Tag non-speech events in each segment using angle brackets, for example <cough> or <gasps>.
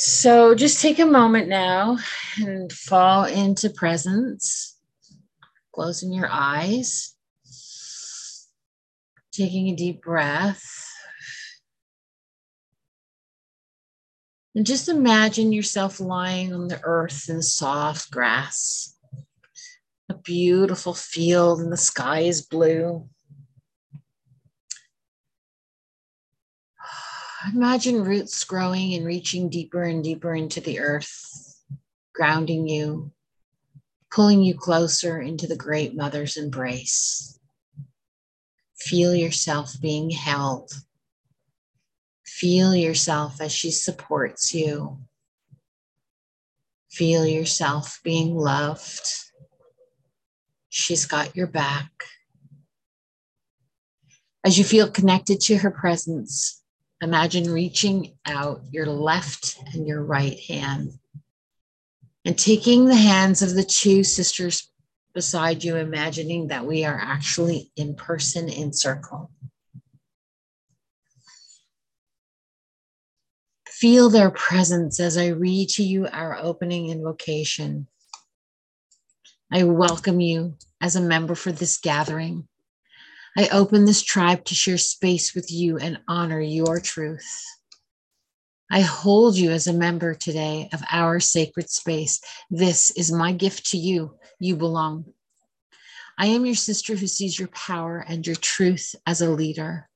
So just take a moment now and fall into presence, closing your eyes, taking a deep breath. And just imagine yourself lying on the earth in soft grass, a beautiful field, and the sky is blue. Imagine roots growing and reaching deeper and deeper into the earth, grounding you, pulling you closer into the great mother's embrace. Feel yourself being held. Feel yourself as she supports you. Feel yourself being loved. She's got your back. As you feel connected to her presence, Imagine reaching out your left and your right hand and taking the hands of the two sisters beside you, imagining that we are actually in person in circle. Feel their presence as I read to you our opening invocation. I welcome you as a member for this gathering. I open this tribe to share space with you and honor your truth. I hold you as a member today of our sacred space. This is my gift to you. You belong. I am your sister who sees your power and your truth as a leader.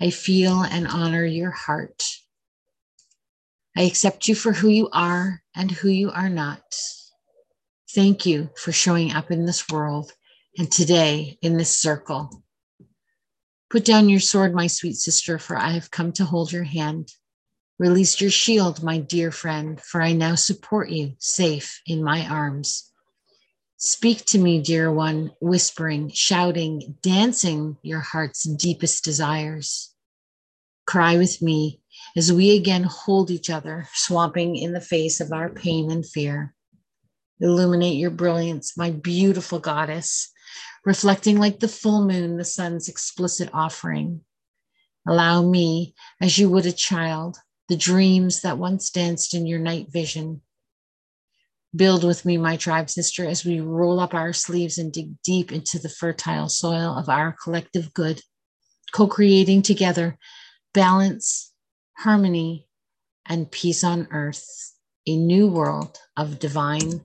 I feel and honor your heart. I accept you for who you are and who you are not. Thank you for showing up in this world and today in this circle. Put down your sword, my sweet sister, for I have come to hold your hand. Release your shield, my dear friend, for I now support you safe in my arms. Speak to me, dear one, whispering, shouting, dancing your heart's deepest desires. Cry with me as we again hold each other, swamping in the face of our pain and fear. Illuminate your brilliance, my beautiful goddess, reflecting like the full moon the sun's explicit offering. Allow me, as you would a child, the dreams that once danced in your night vision. Build with me, my tribe sister, as we roll up our sleeves and dig deep into the fertile soil of our collective good, co creating together balance, harmony, and peace on earth, a new world of divine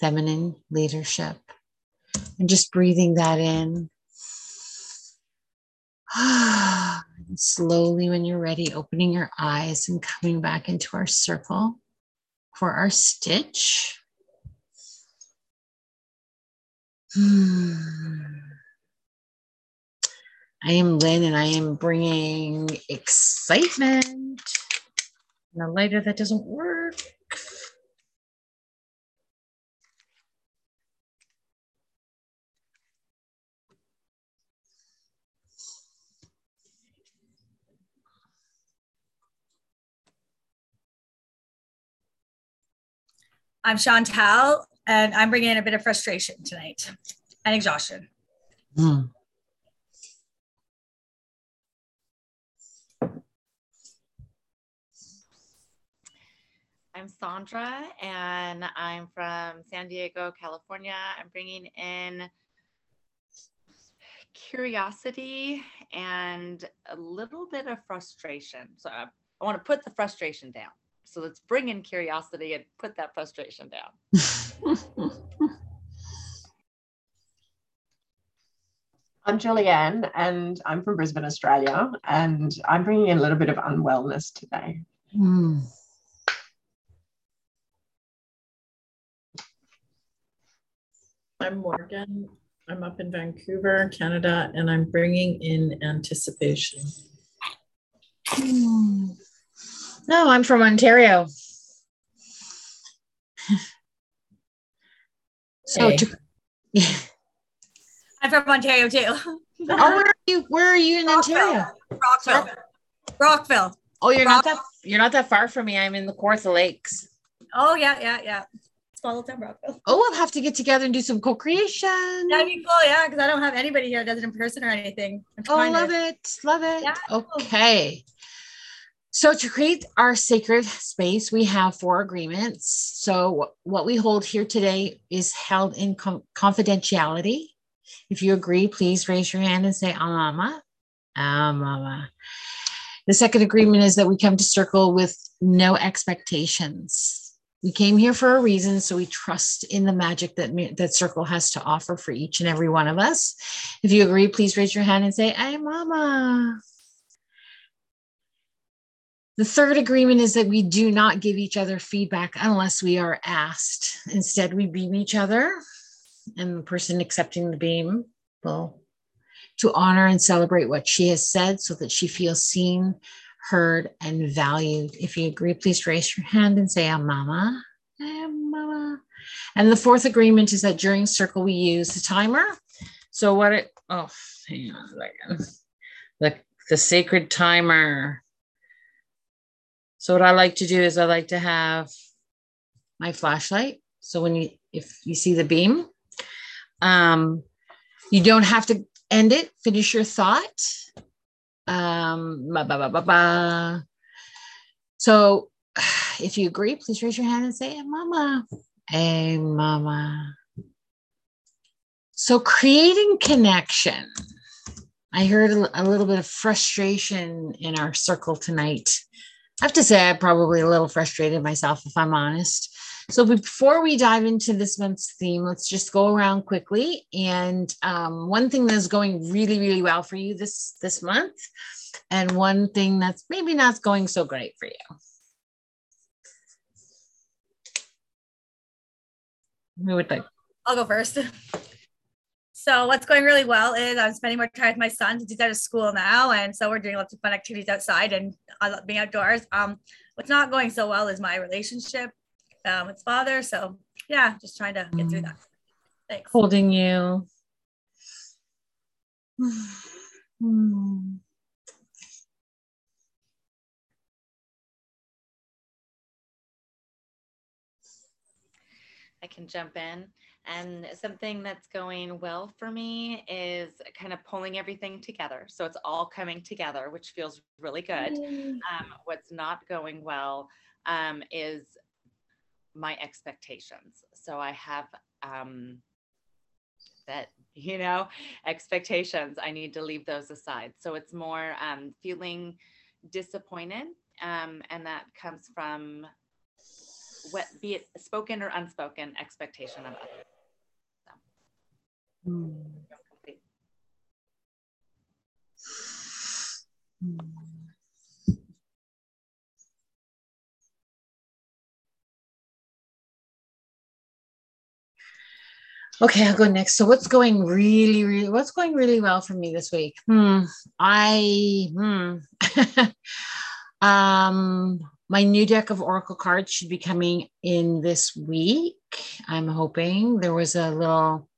feminine leadership and just breathing that in. And <sighs> slowly, when you're ready, opening your eyes and coming back into our circle for our stitch. <sighs> I am Lynn and I am bringing excitement. And a lighter that doesn't work. I'm Chantal, and I'm bringing in a bit of frustration tonight and exhaustion. Mm. I'm Sandra, and I'm from San Diego, California. I'm bringing in curiosity and a little bit of frustration. So I, I want to put the frustration down. So let's bring in curiosity and put that frustration down. <laughs> I'm Julianne and I'm from Brisbane, Australia, and I'm bringing in a little bit of unwellness today. Mm. I'm Morgan. I'm up in Vancouver, Canada, and I'm bringing in anticipation. Mm. No, I'm from Ontario. so, hey. to. I'm from Ontario too. oh, where are you? Where are you in Rockville. Ontario? Rockville. Rockville. Oh, you're Rockville. not that you're not that far from me. I'm in the Kawartha Lakes. Oh yeah, yeah, yeah. Small town Rockville. Oh, we'll have to get together and do some co-creation. That'd be cool, yeah, because I don't have anybody here that does it in person or anything. Oh, I love to... it, love it. Yeah. Okay. So, to create our sacred space, we have four agreements. So, what we hold here today is held in com- confidentiality. If you agree, please raise your hand and say, Ah, Mama. Ah. The second agreement is that we come to circle with no expectations. We came here for a reason, so we trust in the magic that that circle has to offer for each and every one of us. If you agree, please raise your hand and say, "Hey, Mama." The third agreement is that we do not give each other feedback unless we are asked. Instead, we beam each other, and the person accepting the beam will to honor and celebrate what she has said so that she feels seen, heard, and valued. If you agree, please raise your hand and say, I'm mama. I'm mama. And the fourth agreement is that during circle, we use the timer. So what it, oh, hang on a second. The, the sacred timer. So what I like to do is I like to have my flashlight. So when you, if you see the beam, um, you don't have to end it, finish your thought. Um, ba, ba, ba, ba, So <sighs> if you agree, please raise your hand and say, hey, Mama. Hey, Mama. So creating connection. I heard a little bit of frustration in our circle tonight. I have to say, I'm probably a little frustrated myself, if I'm honest. So before we dive into this month's theme, let's just go around quickly. And um, one thing that's going really, really well for you this this month, and one thing that's maybe not going so great for you. Who would like? I'll go first. So what's going really well is I'm spending more time with my son since he's out of school now, and so we're doing lots of fun activities outside and being outdoors. Um, what's not going so well is my relationship um, with father. So yeah, just trying to get through that. Thanks. Holding you. Hmm. <sighs> I can jump in. And something that's going well for me is kind of pulling everything together. So it's all coming together, which feels really good. Um, what's not going well um, is my expectations. So I have um, that, <laughs> you know, expectations. I need to leave those aside. So it's more um, feeling disappointed. Um, and that comes from what be it spoken or unspoken expectation of others. Mm. Okay, I'll go next. So, what's going really, really, what's going really well for me this week? Hmm. I, hmm. <laughs> um, my new deck of Oracle cards should be coming in this week. I'm hoping there was a little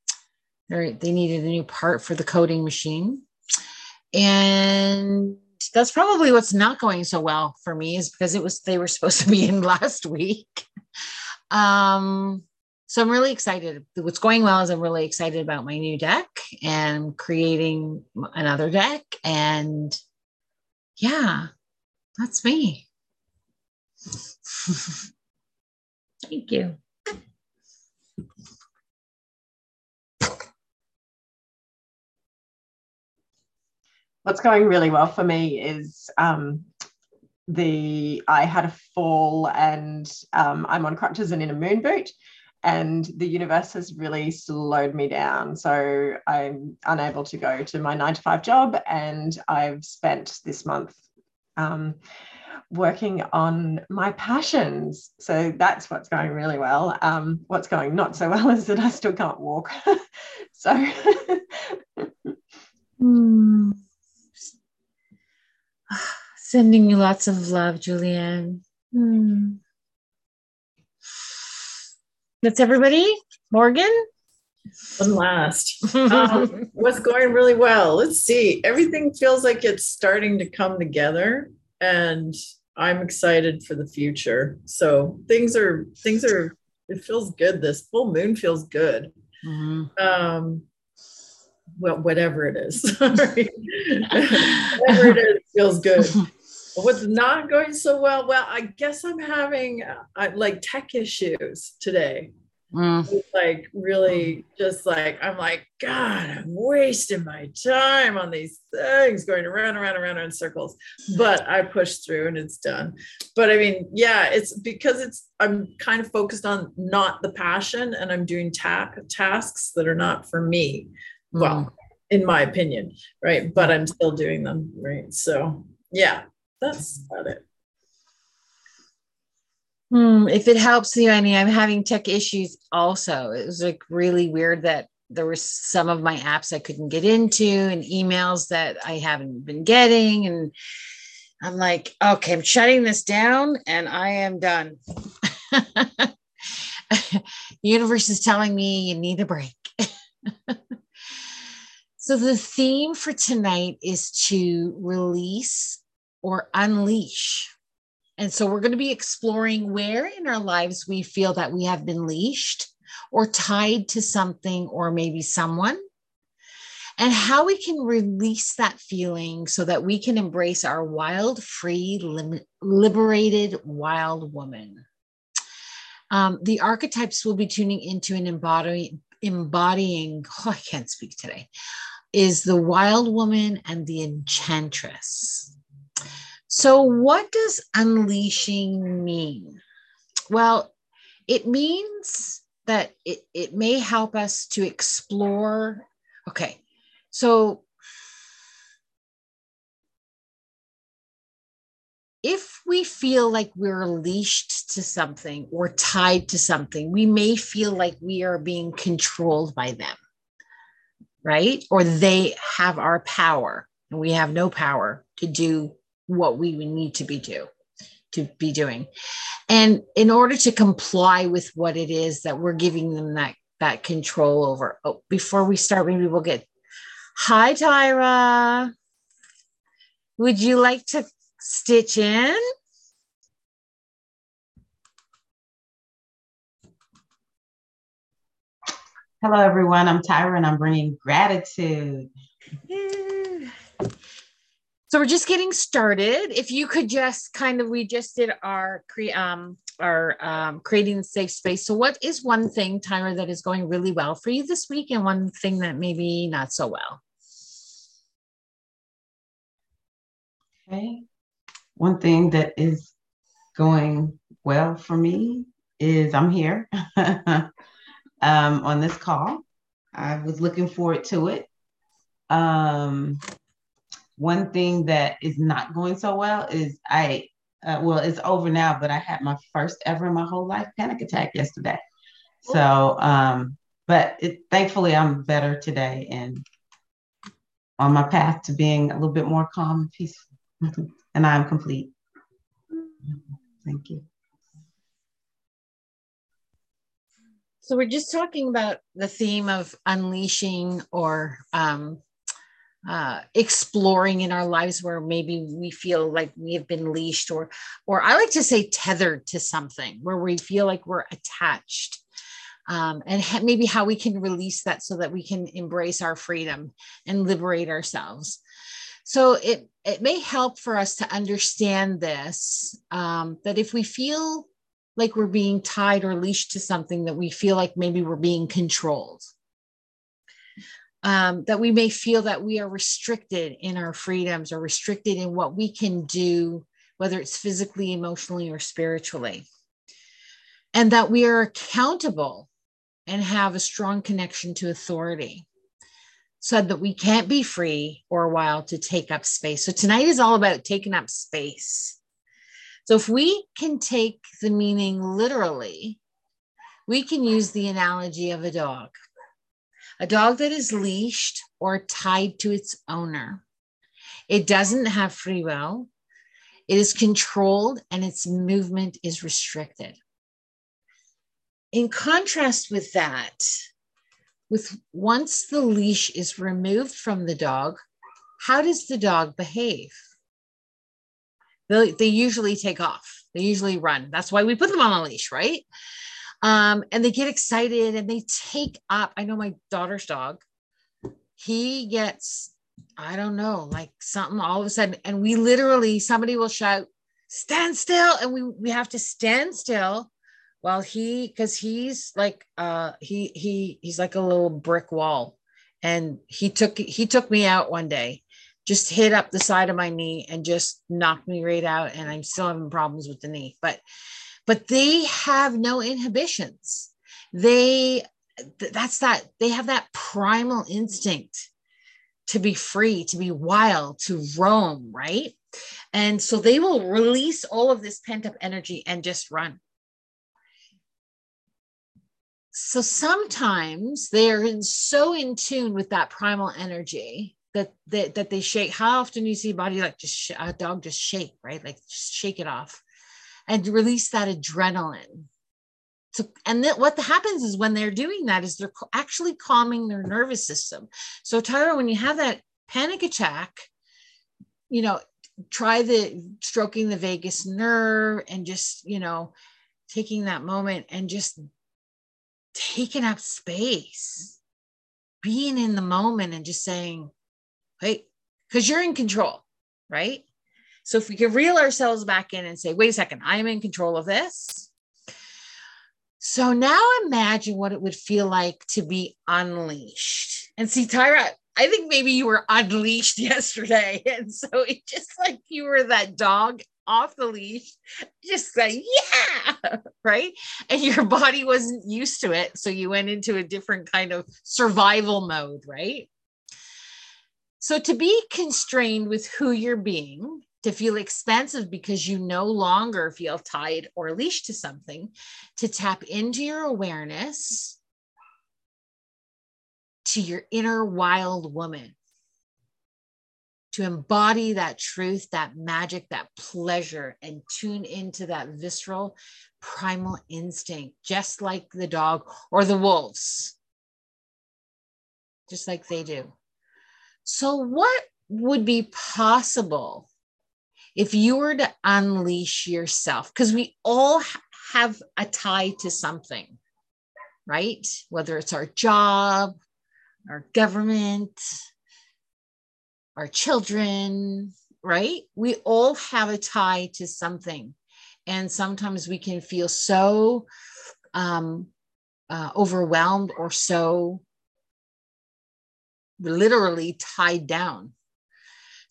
they needed a new part for the coding machine. And that's probably what's not going so well for me is because it was they were <laughs> supposed to be in last week. Um, so I'm really excited. What's going well is I'm really excited about my new deck and creating another deck. And yeah, that's me. Thank you. what's going really well for me is um, the I had a fall and um, I'm on crutches and in a moon boot, and the universe has really slowed me down. So I'm unable to go to my nine to five job, and I've spent this month. Um, working on my passions. So that's what's going really well. Um, what's going not so well <laughs> is that I still can't walk. <laughs> so mm. <sighs> Sending you lots of love, Julianne. Hmm. That's everybody? Morgan? One last. <laughs> um, what's going really well? Let's see. Everything feels like it's starting to come together, and I'm excited for the future. So things are things are. It feels good. This full moon feels good. Mm-hmm. Um, well, whatever it is. <laughs> whatever it is feels good. <laughs> What's not going so well? Well, I guess I'm having uh, like tech issues today. Mm. Like really, just like I'm like, God, I'm wasting my time on these things, going around, and around, around in circles. But I pushed through and it's done. But I mean, yeah, it's because it's I'm kind of focused on not the passion, and I'm doing ta- tasks that are not for me. Well, in my opinion, right? But I'm still doing them, right? So yeah, that's about it. Hmm, if it helps you, Annie, I'm having tech issues also. It was like really weird that there were some of my apps I couldn't get into and emails that I haven't been getting. And I'm like, okay, I'm shutting this down and I am done. <laughs> universe is telling me you need a break. <laughs> so, the theme for tonight is to release or unleash and so we're going to be exploring where in our lives we feel that we have been leashed or tied to something or maybe someone, and how we can release that feeling so that we can embrace our wild, free, liberated wild woman. Um, the archetypes we'll be tuning into and embodying, embodying <laughs> oh, I can't speak today, is the wild woman and the enchantress. So, what does unleashing mean? Well, it means that it, it may help us to explore. Okay, so if we feel like we're leashed to something or tied to something, we may feel like we are being controlled by them, right? Or they have our power and we have no power to do what we need to be do to be doing and in order to comply with what it is that we're giving them that that control over oh, before we start maybe we'll get hi tyra would you like to stitch in Hello, everyone. I'm Tyra and I'm bringing gratitude. So we're just getting started. If you could just kind of, we just did our cre- um, our um, creating a safe space. So what is one thing, Tyra, that is going really well for you this week, and one thing that maybe not so well? Okay. One thing that is going well for me is I'm here <laughs> um, on this call. I was looking forward to it. Um, one thing that is not going so well is I, uh, well, it's over now, but I had my first ever in my whole life panic attack yesterday. So, um, but it, thankfully, I'm better today and on my path to being a little bit more calm and peaceful. <laughs> and I'm complete. Thank you. So we're just talking about the theme of unleashing or um, uh, exploring in our lives where maybe we feel like we have been leashed or or i like to say tethered to something where we feel like we're attached um, and ha- maybe how we can release that so that we can embrace our freedom and liberate ourselves. So it it may help for us to understand this um, that if we feel like we're being tied or leashed to something that we feel like maybe we're being controlled um, that we may feel that we are restricted in our freedoms or restricted in what we can do, whether it's physically, emotionally, or spiritually. And that we are accountable and have a strong connection to authority so that we can't be free or wild to take up space. So tonight is all about taking up space. So if we can take the meaning literally, we can use the analogy of a dog. A dog that is leashed or tied to its owner. It doesn't have free will. It is controlled and its movement is restricted. In contrast with that, with once the leash is removed from the dog, how does the dog behave? They, they usually take off. They usually run. That's why we put them on a leash, right? Um, and they get excited and they take up. I know my daughter's dog, he gets I don't know, like something all of a sudden, and we literally somebody will shout, stand still, and we we have to stand still while he because he's like uh he he he's like a little brick wall and he took he took me out one day just hit up the side of my knee and just knocked me right out and i'm still having problems with the knee but but they have no inhibitions they that's that they have that primal instinct to be free to be wild to roam right and so they will release all of this pent up energy and just run so sometimes they're in, so in tune with that primal energy that, that that they shake. How often do you see a body like just sh- a dog just shake, right? Like just shake it off and release that adrenaline. So, and then what happens is when they're doing that is they're actually calming their nervous system. So Tyra, when you have that panic attack, you know, try the stroking the vagus nerve and just, you know, taking that moment and just taking up space, being in the moment and just saying, hey, because you're in control, right? So if we can reel ourselves back in and say, wait a second, I am in control of this. So now imagine what it would feel like to be unleashed. And see, Tyra, I think maybe you were unleashed <laughs> yesterday. And so <laughs> it just like you were that dog off the leash, just like, yeah, <laughs> right. And your body wasn't used to it. So you went into a different kind of survival mode, right? So to be constrained with who you're being, to feel expansive because you no longer feel tied or leashed to something, to tap into your awareness, to your inner wild woman to embody that truth, that magic, that pleasure, and tune into that visceral primal instinct, just like the dog or the wolves, just like they do. So, what would be possible if you were to unleash yourself? Because we all have a tie to something, right? Whether it's our job, our government, our children, right? We all have a tie to something. And sometimes we can feel so um, uh, overwhelmed or so literally tied down.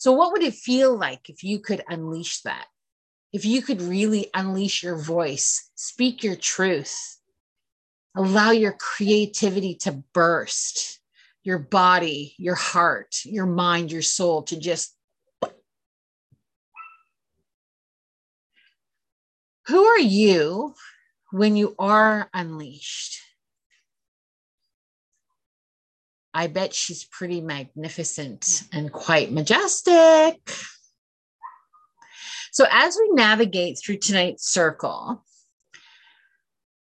So, what would it feel like if you could unleash that? If you could really unleash your voice, speak your truth, allow your creativity to burst, your body, your heart, your mind, your soul to just. Who are you when you are unleashed? I bet she's pretty magnificent and quite majestic. So, as we navigate through tonight's circle,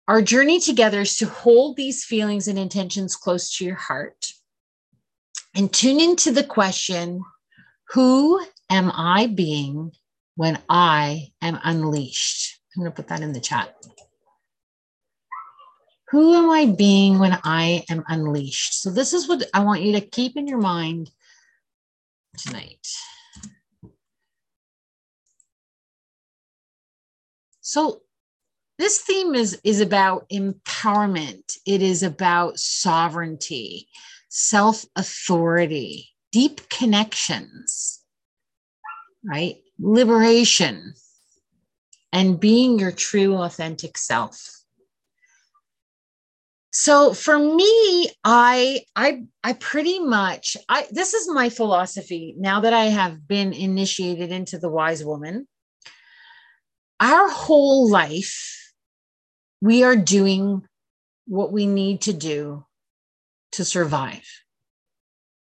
our journey together is to hold these feelings and intentions close to your heart and tune into the question Who am I being when I am unleashed? I'm going to put that in the chat. Who am I being when I am unleashed? So, this is what I want you to keep in your mind tonight. So, this theme is, is about empowerment, it is about sovereignty, self authority, deep connections, right? Liberation, and being your true, authentic self. So for me, I I I pretty much I this is my philosophy now that I have been initiated into the wise woman. Our whole life, we are doing what we need to do to survive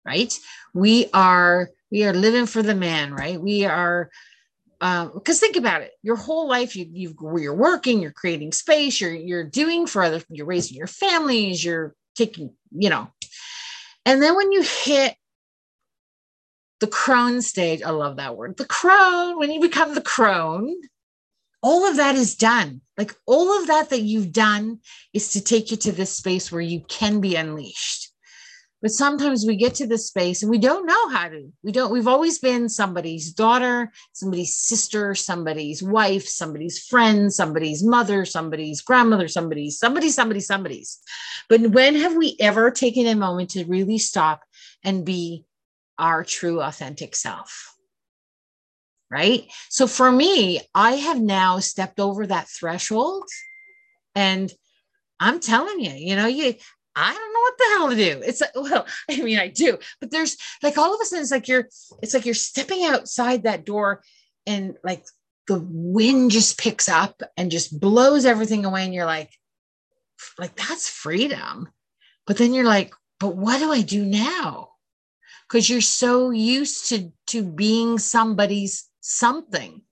right we are we are living for the man right we are because um, think about it your whole life you you you're working you're creating space you're you're doing for other you're raising your families you're taking you know. And then when you hit the crone stage i love that word the crone when you become the crone all of that is done. Like all of that that you've done is to take you to this space where you can be unleashed but sometimes we get to this space and we don't know how to we don't we've always been somebody's daughter somebody's sister somebody's wife somebody's friend somebody's mother somebody's grandmother somebody's somebody somebody somebody's. But when have we ever taken a moment to really stop and be our true authentic self? Right? So for me i have now stepped over that threshold and i'm telling you you know you I don't know what the hell to do. It's like, <laughs> well, I mean, I do, but there's like all of a sudden it's like you're, it's like you're stepping outside that door and like the wind just picks up and just blows everything away. And you're like, like that's freedom. But then you're like, but what do I do now? Because you're so used to to being somebody's something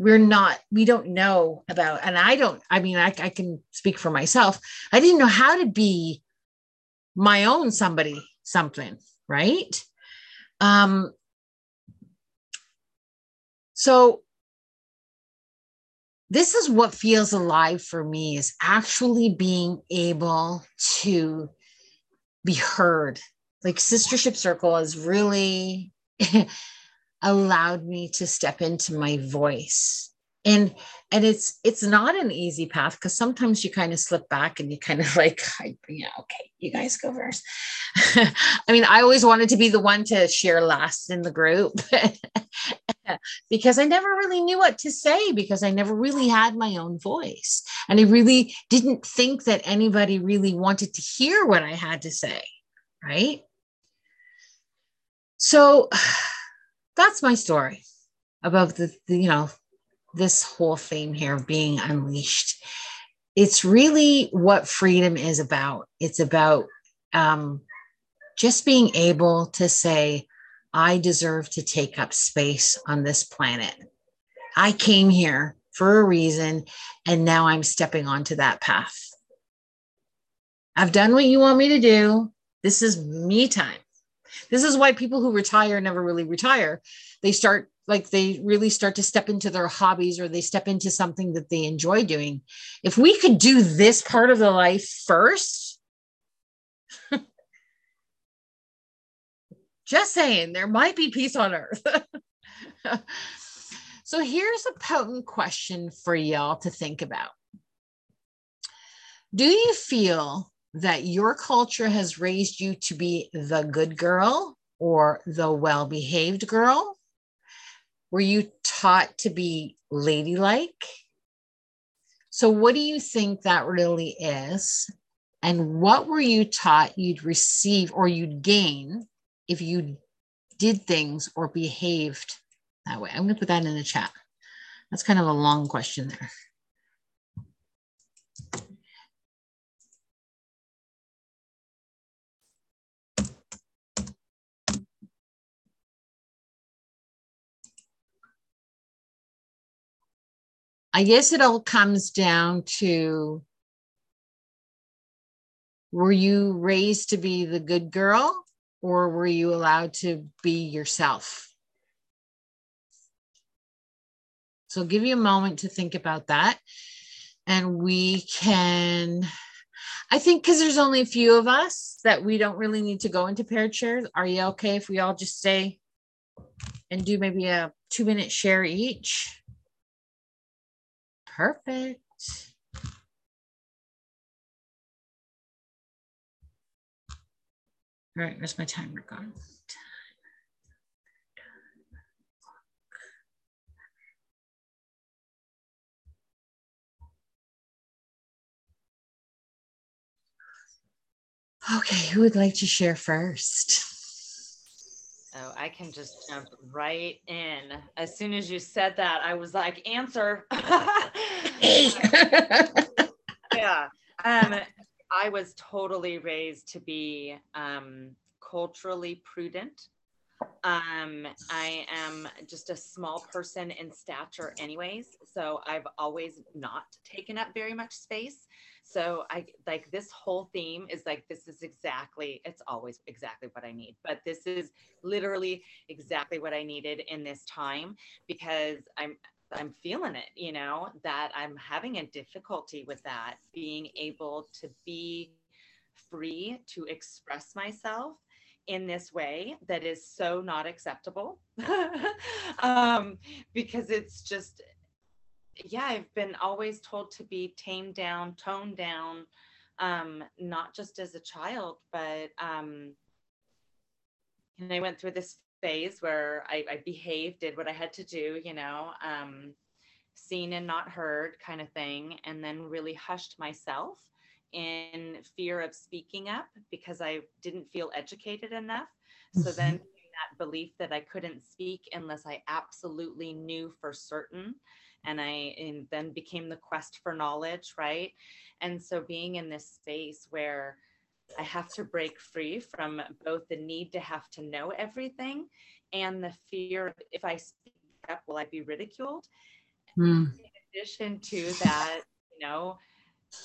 we're not we don't know about and i don't i mean I, I can speak for myself. I didn't know how to be my own somebody something right? Um so this is what feels alive for me is actually being able to be heard. Like sistership circle is really <laughs> allowed me to step into my voice. And and it's it's not an easy path because sometimes you kind of slip back and you kind of <laughs> like yeah okay you guys go first. <laughs> I mean i always wanted to be the one to share last in the group <laughs> because i never really knew what to say because i never really had my own voice. And i really didn't think that anybody really wanted to hear what i had to say right? So that's my story about the, the you know this whole theme here of being unleashed. It's really what freedom is about. It's about um, just being able to say i deserve to take up space on this planet. I came here for a reason and now i'm stepping onto that path. I've done what you want me to do. This is me time this is why people who retire never really retire. They start like they really start to step into their hobbies or they step into something that they enjoy doing. If we could do this part of the life first, <laughs> just saying, there might be peace on earth. <laughs> so here's a potent question for y'all to think about. Do you feel that your culture has raised you to be the good girl or the well behaved girl? Were you taught to be ladylike? So, what do you think that really is? And what were you taught you'd receive or you'd gain if you did things or behaved that way? I'm going to put that in the chat. That's kind of a long question there. I guess it all comes down to were you raised to be the good girl or were you allowed to be yourself? So, I'll give you a moment to think about that. And we can, I think, because there's only a few of us that we don't really need to go into paired shares. Are you okay if we all just stay and do maybe a two minute share each? Perfect. All right, where's my timer gone? Okay, who would like to share first? Oh, I can just jump right in. As soon as you said that, I was like, answer. <laughs> yeah. Um, I was totally raised to be um, culturally prudent. Um, I am just a small person in stature, anyways. So I've always not taken up very much space. So I like this whole theme is like, this is exactly, it's always exactly what I need, but this is literally exactly what I needed in this time because I'm, I'm feeling it, you know, that I'm having a difficulty with that, being able to be free to express myself in this way that is so not acceptable. <laughs> Um, because it's just yeah i've been always told to be tamed down toned down um, not just as a child but um, and i went through this phase where I, I behaved did what i had to do you know um, seen and not heard kind of thing and then really hushed myself in fear of speaking up because I didn't feel educated enough. So then Mm-hmm. that belief that I couldn't speak unless I absolutely knew for certain. And I and then became the quest for knowledge, right? And so being in this space where I have to break free from both the need to have to know everything and the fear of if I speak up, will I be ridiculed? Hmm. In addition to that, you know,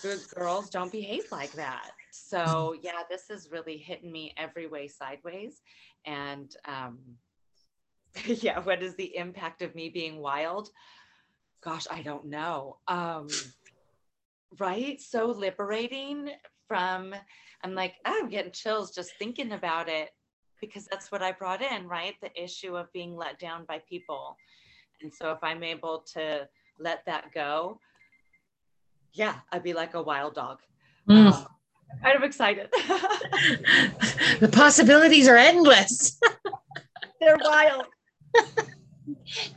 good girls don't behave like that. So <laughs> yeah, this is really hitting me every way sideways. And um, <laughs> yeah, what is the impact of me being wild? Gosh, I don't know. Um, right? So liberating from, I'm like, oh, I'm getting chills just thinking about it because that's what I brought in, right? The issue of being let down by people. And so if I'm able to let that go, yeah, I'd be like a wild dog. Mm. Um, I'm kind of excited. <laughs> the possibilities are endless. <laughs> They're wild. <laughs>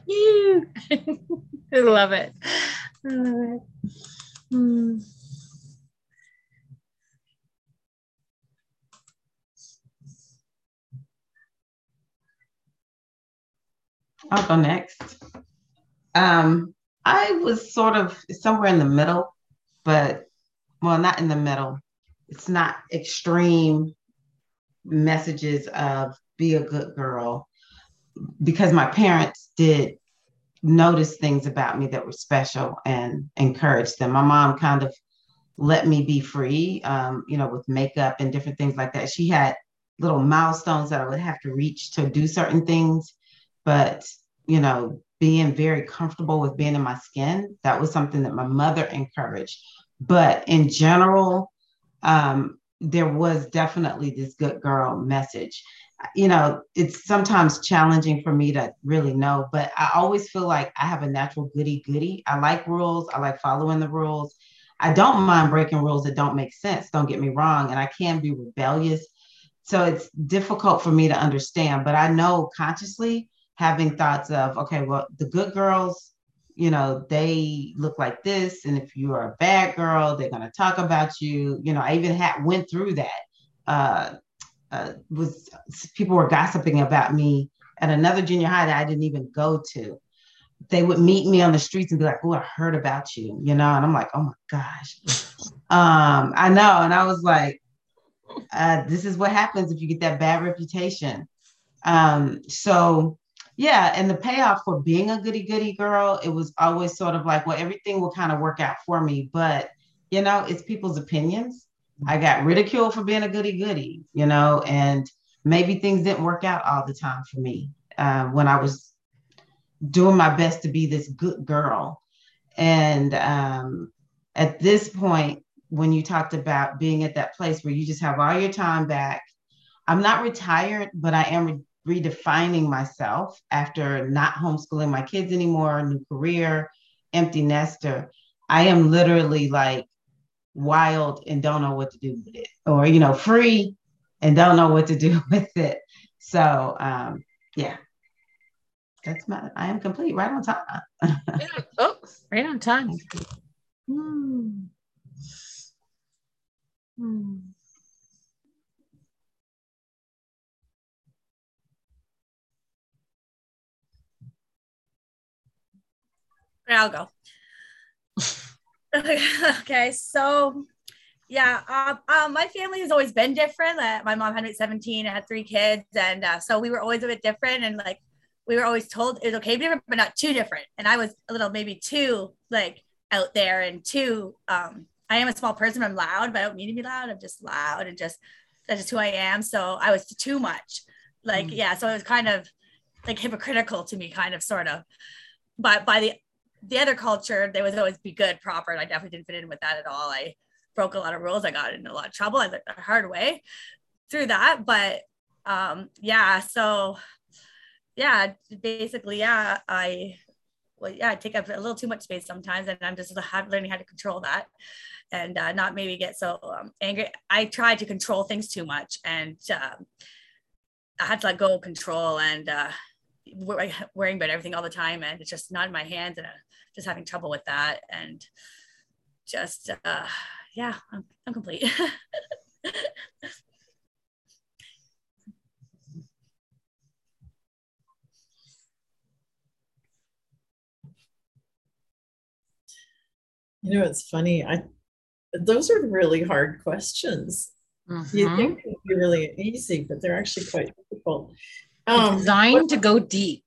You. I love it. I love it. Hmm. I'll go next. Um, I was sort of somewhere in the middle, but well, not in the middle. It's not extreme messages of be a good girl because my parents did notice things about me that were special and encouraged them. My mom kind of let me be free, um, you know, with makeup and different things like that. She had little milestones that I would have to reach to do certain things but you know being very comfortable with being in my skin that was something that my mother encouraged. But in general um, there was definitely this good girl message. You know it's sometimes challenging for me to really know but i always feel like i have a natural goody goody i like rules. I like following the rules. I don't mind breaking rules that don't make sense don't get me wrong and i can be rebellious. So it's difficult for me to understand but i know consciously having thoughts of okay well the good girls you know they look like this and if you are a bad girl they're going to talk about you. You know i even had went through that. Uh, uh was people were gossiping about me at another junior high that i didn't even go to. They would meet me on the streets and be like oh i heard about you you know and i'm like oh my gosh. <laughs> Um i know and i was like uh, this is what happens if you get that bad reputation. Um so yeah, and the payoff for being a goody goody girl, it was always sort of like, well, everything will kind of work out for me. But, you know, it's people's opinions. I got ridiculed for being a goody goody, you know, and maybe things didn't work out all the time for me uh, when I was doing my best to be this good girl. And um, at this point, when you talked about being at that place where you just have all your time back, I'm not retired, but I am redefining myself after not homeschooling my kids anymore, new career, empty nester. I am literally like wild and don't know what to do with it, or you know, free and don't know what to do <laughs> with it. So um, yeah, that's my. I am complete. Right on time. <laughs> oh, right on time. Hmm. Hmm. I'll go. <laughs> okay, so yeah, um, um, my family has always been different. Uh, my mom had 17, I had three kids, and uh, so we were always a bit different. And like we were always told it was okay to be different, but not too different. And I was a little maybe too like out there and too. Um, I am a small person. I'm loud, but I don't mean to be loud. I'm just loud and just that's just who I am. So I was too much. Like Mm. yeah, so it was kind of like hypocritical to me, kind of sort of. But by the the other culture, they would always be good, proper, and I definitely didn't fit in with that at all. I broke a lot of rules. I got in a lot of trouble. I learned the hard way through that. But um, yeah, so yeah, basically, yeah, I well, yeah, I take up a little too much space sometimes, and I'm just learning how to control that and uh, not maybe get so um, angry. I try to control things too much, and uh, I had to let go of control and uh, worrying about everything all the time, and it's just not in my hands, and uh, just having trouble with that, and just uh, yeah, I'm, I'm complete. <laughs> You know, it's funny. I those are really hard questions. Mm-hmm. You think they'd be really easy, but they're actually quite difficult. Um, Designed what, to go deep.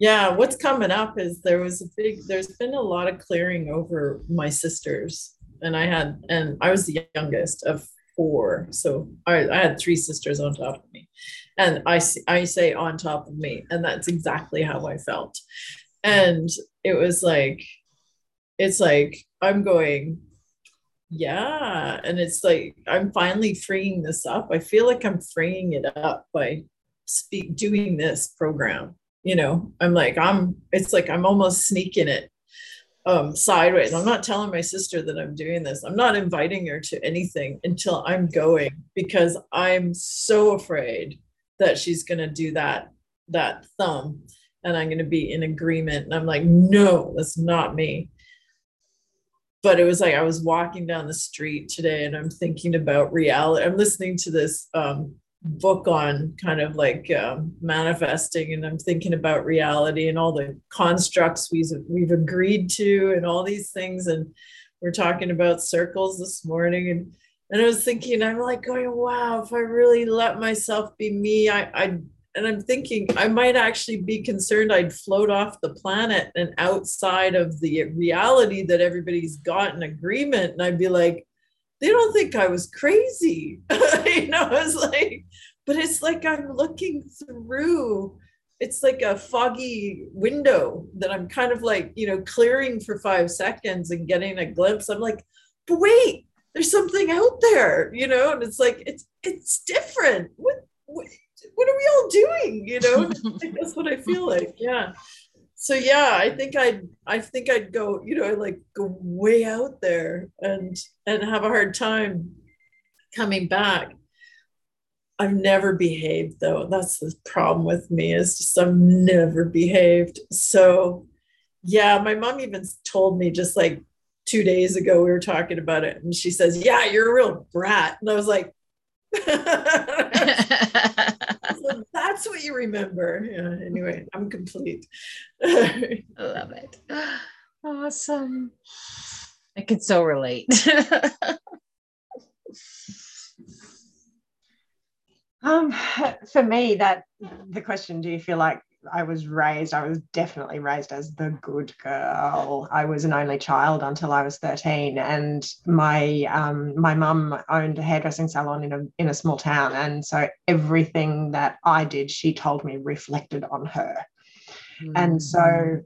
Yeah, what's coming up is there was a big. There's been a lot of clearing over my sisters, and I had, and I was the youngest of four, so I, I had three sisters on top of me, and I I say on top of me, and that's exactly how I felt, and it was like, it's like I'm going, yeah. And it's like, I'm finally freeing this up. I feel like I'm freeing it up by speak doing this program. You know, I'm like, I'm, it's like I'm almost sneaking it um sideways. I'm not telling my sister that I'm doing this. I'm not inviting her to anything until I'm going because I'm so afraid that she's gonna do that that thumb and I'm gonna be in agreement. And I'm like, no, that's not me but it was like I was walking down the street today and I'm thinking about reality. I'm listening to this um, book on kind of like um, manifesting, and I'm thinking about reality and all the constructs we've we've agreed to and all these things. And we're talking about circles this morning, and and I was thinking, I'm like going, wow, if I really let myself be me, I I and I'm thinking I might actually be concerned I'd float off the planet and outside of the reality that everybody's got an agreement. And I'd be like, they don't think I was crazy. <laughs> you know, I was like, but it's like I'm looking through, it's like a foggy window that I'm kind of like, you know, clearing for five seconds and getting a glimpse. I'm like, but wait, there's something out there, you know, and it's like, it's it's different. What, what what are we all doing? You know, <laughs> that's what I feel like. Yeah. So yeah, I think I'd I think I'd go, you know, like go way out there and and have a hard time coming back. I've never behaved though. That's the problem with me is just I've never behaved. So yeah, my mom even told me just like two days ago we were talking about it and she says, Yeah, you're a real brat. And I was like, <laughs> <laughs> that's what you remember. Yeah, anyway, I'm complete. I love it. <laughs> Awesome. I could so relate. Um, <sighs> for me, that the question, do you feel like I was raised, I was definitely raised as the good girl. I was an only child until I was 13. And my um, my mum owned a hairdressing salon in a in a small town. And so everything that I did, she told me reflected on her. Mm-hmm. And so mm.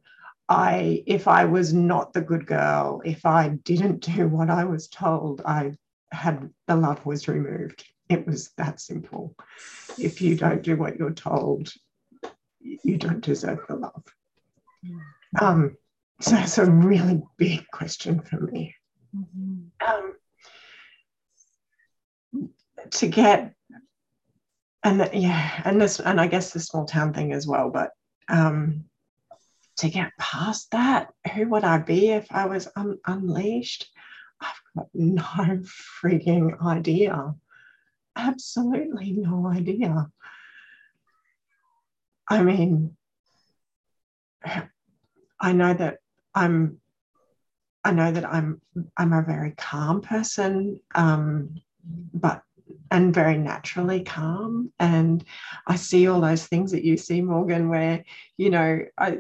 I if I was not the good girl, if I didn't do what I was told, I had the love was removed. It was that simple. If you don't do what you're told, you don't deserve the love. Um, so that's a really big question for me. Mm-hmm. Um, to get, and yeah, and this, and I guess the small town thing as well, but um, to get past that, who would I be if I was un- unleashed? I've got no <laughs> freaking idea. Absolutely no idea. I mean, I know that I'm I know that I'm I'm a very calm person, um, but and very naturally calm. And I see all those things that you see, Morgan, where you know I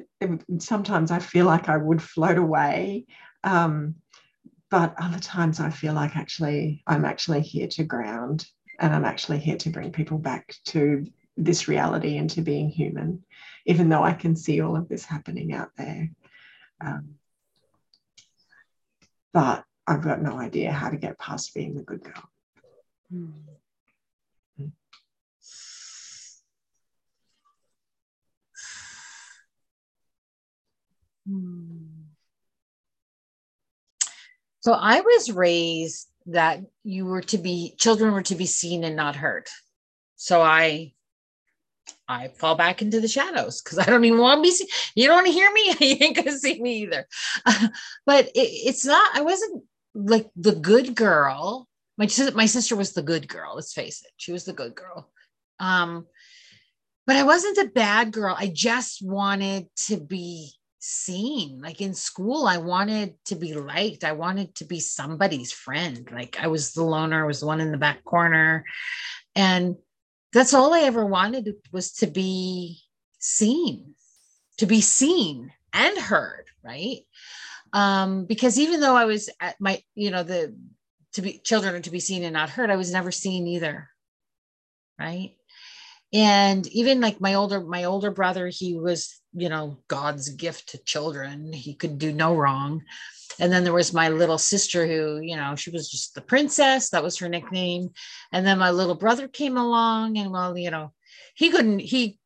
sometimes I feel like I would float away, um, but other times I feel like actually I'm actually here to ground, and I'm actually here to bring people back to this reality and to being human, even though I can see all of this happening out there. Um, but I've got no idea how to get past being the good girl. Hmm. So I was raised that you were to be children were to be seen and not heard. So I I fall back into the shadows because I don't even want to be seen. You don't want to hear me, <laughs> you ain't gonna see me either. <laughs> but it, it's not, I wasn't like the good girl. My, my sister was the good girl, let's face it. She was the good girl. Um, but I wasn't a bad girl. I just wanted to be seen. Like in school, I wanted to be liked. I wanted to be somebody's friend. Like I was the loner, I was the one in the back corner. And that's all I ever wanted was to be seen, to be seen and heard, right? Um, because even though I was at my, you know, the to be children are to be seen and not heard, I was never seen either, right? And even like my older my older brother, he was, you know, God's gift to children. He could do no wrong. And then there was my little sister who you know she was just the princess that was her nickname. And then my little brother came along and well you know he couldn't he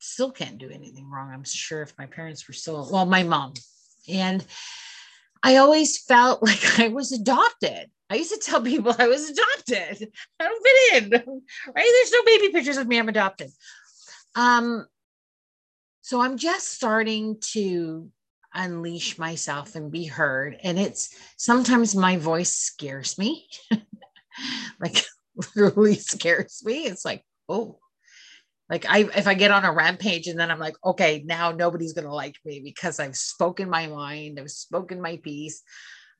still can't do anything wrong i'm sure if my parents were still well my mom. And i always felt <laughs> like i was adopted. I used to tell people i was adopted. I don't fit in. <laughs> Right? There's no baby pictures of me i'm adopted. Um so i'm just starting to unleash myself and be heard. And it's sometimes my voice scares me, <laughs> like <laughs> literally scares me. It's like, oh, like I if I get on a rampage and then I'm like, okay, now nobody's gonna like me because I've spoken my mind, I've spoken my piece,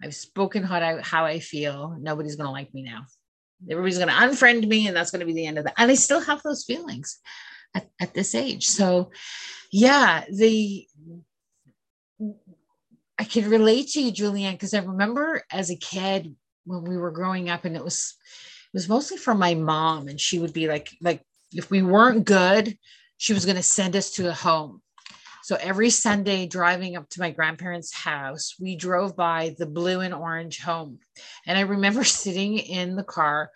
I've spoken how I how I feel. Nobody's gonna like me now. Everybody's gonna unfriend me, and that's gonna be the end of that. And I still have those feelings at, at this age. So yeah, the I can relate to you, Julianne, because I remember as a kid when we were growing up, and it was it was mostly from my mom, and she would be like, like if we weren't good, she was going to send us to a home. So every Sunday, driving up to my grandparents' house, we drove by the blue and orange home, and I remember <laughs> sitting in the car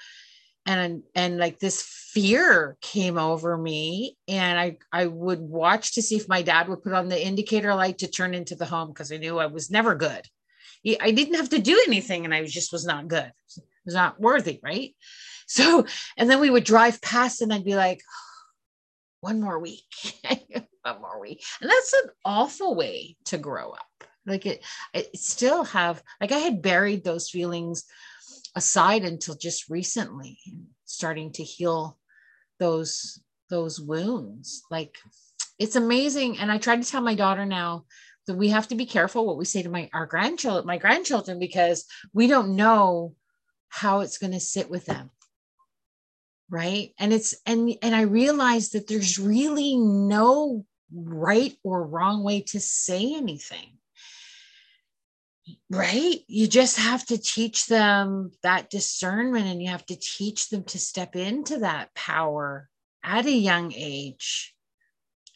and and like this fear came over me and i i would watch to see if my dad would put on the indicator light to turn into the home because i knew i was never good. I didn't have to do anything and i just was not good. It was not worthy right? So and then we would drive past and i'd be like oh, one more week. <laughs> One more week. And that's an awful way to grow up. Like it i still have like i had buried those feelings aside until just recently starting to heal those those wounds. Like it's amazing. And i try to tell my daughter now that we have to be careful what we say to my our grandchildren my grandchildren because we don't know how it's going to sit with them. Right? And it's and and i realize that there's really no right or wrong way to say anything right? You just have to teach them that discernment and you have to teach them to step into that power at a young age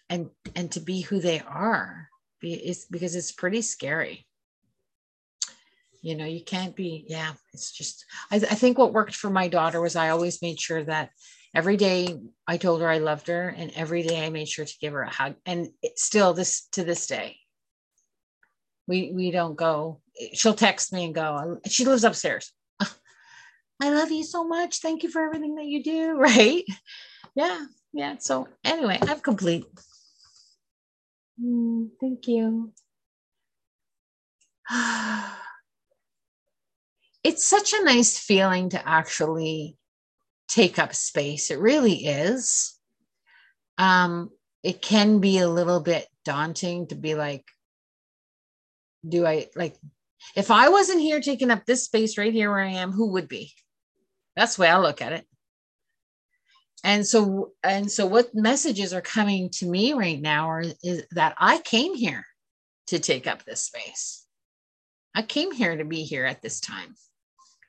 and and to be who they are. It's because it's pretty scary. You know you can't be yeah it's just I, I think what worked for my daughter was i always made sure that every day i told her i loved her and every day i made sure to give her a hug. And still this to this day we we don't go. She'll text me and go. She lives upstairs. <laughs> I love you so much. Thank you for everything that you do. <laughs> Right? Yeah yeah. So anyway i'm complete. Mm, thank you. <sighs> It's such a nice feeling to actually take up space. It really is. Um it can be a little bit daunting to be like do I like if I wasn't here taking up this space right here where I am, who would be? That's the way I look at it. And so and so what messages are coming to me right now are is that I came here to take up this space. I came here to be here at this time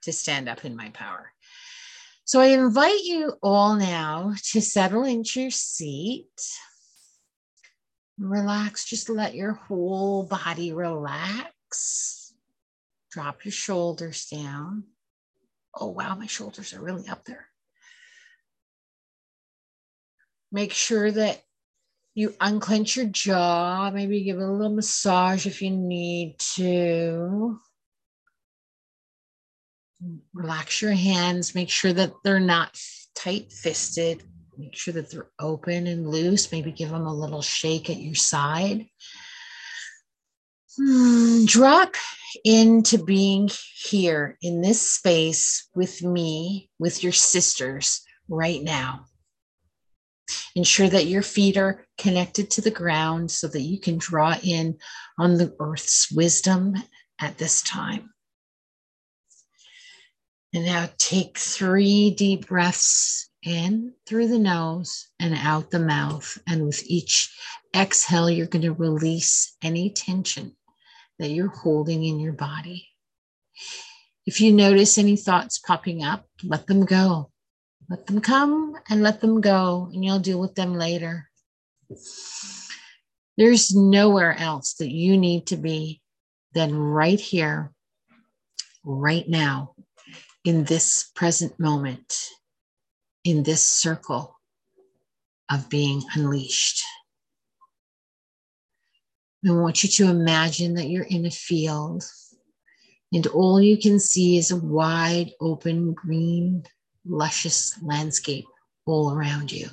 to stand up in my power. So I invite you all now to settle into your seat relax, just let your whole body relax. Drop your shoulders down. Oh, wow, my shoulders are really up there. Make sure that you unclench your jaw, maybe give it a little massage if you need to. Relax your hands, make sure that they're not tight fisted. Make sure that they're open and loose. Maybe give them a little shake at your side. Hmm, drop into being here in this space with me, with your sisters right now. Ensure that your feet are connected to the ground so that you can draw in on the earth's wisdom at this time. And now take three deep breaths in through the nose and out the mouth. And with each exhale, you're going to release any tension that you're holding in your body. If you notice any thoughts popping up, let them go. Let them come and let them go, and you'll deal with them later. There's nowhere else that you need to be than right here, right now, in this present moment, in this circle of being unleashed. I want you to imagine that you're in a field and all you can see is a wide open green luscious landscape all around you.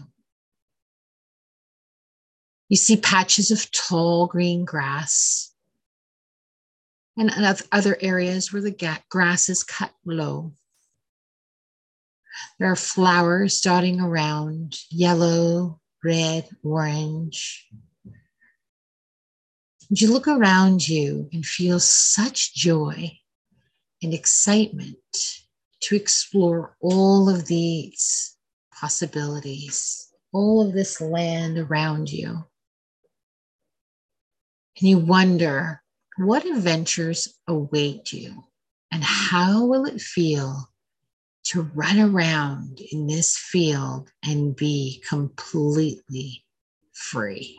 You see patches of tall green grass and other areas where the grass is cut low. There are flowers dotting around yellow, red, orange. And you look around you and feel such joy and excitement to explore all of these possibilities, all of this land around you. And you wonder what adventures await you and how will it feel to run around in this field and be completely free.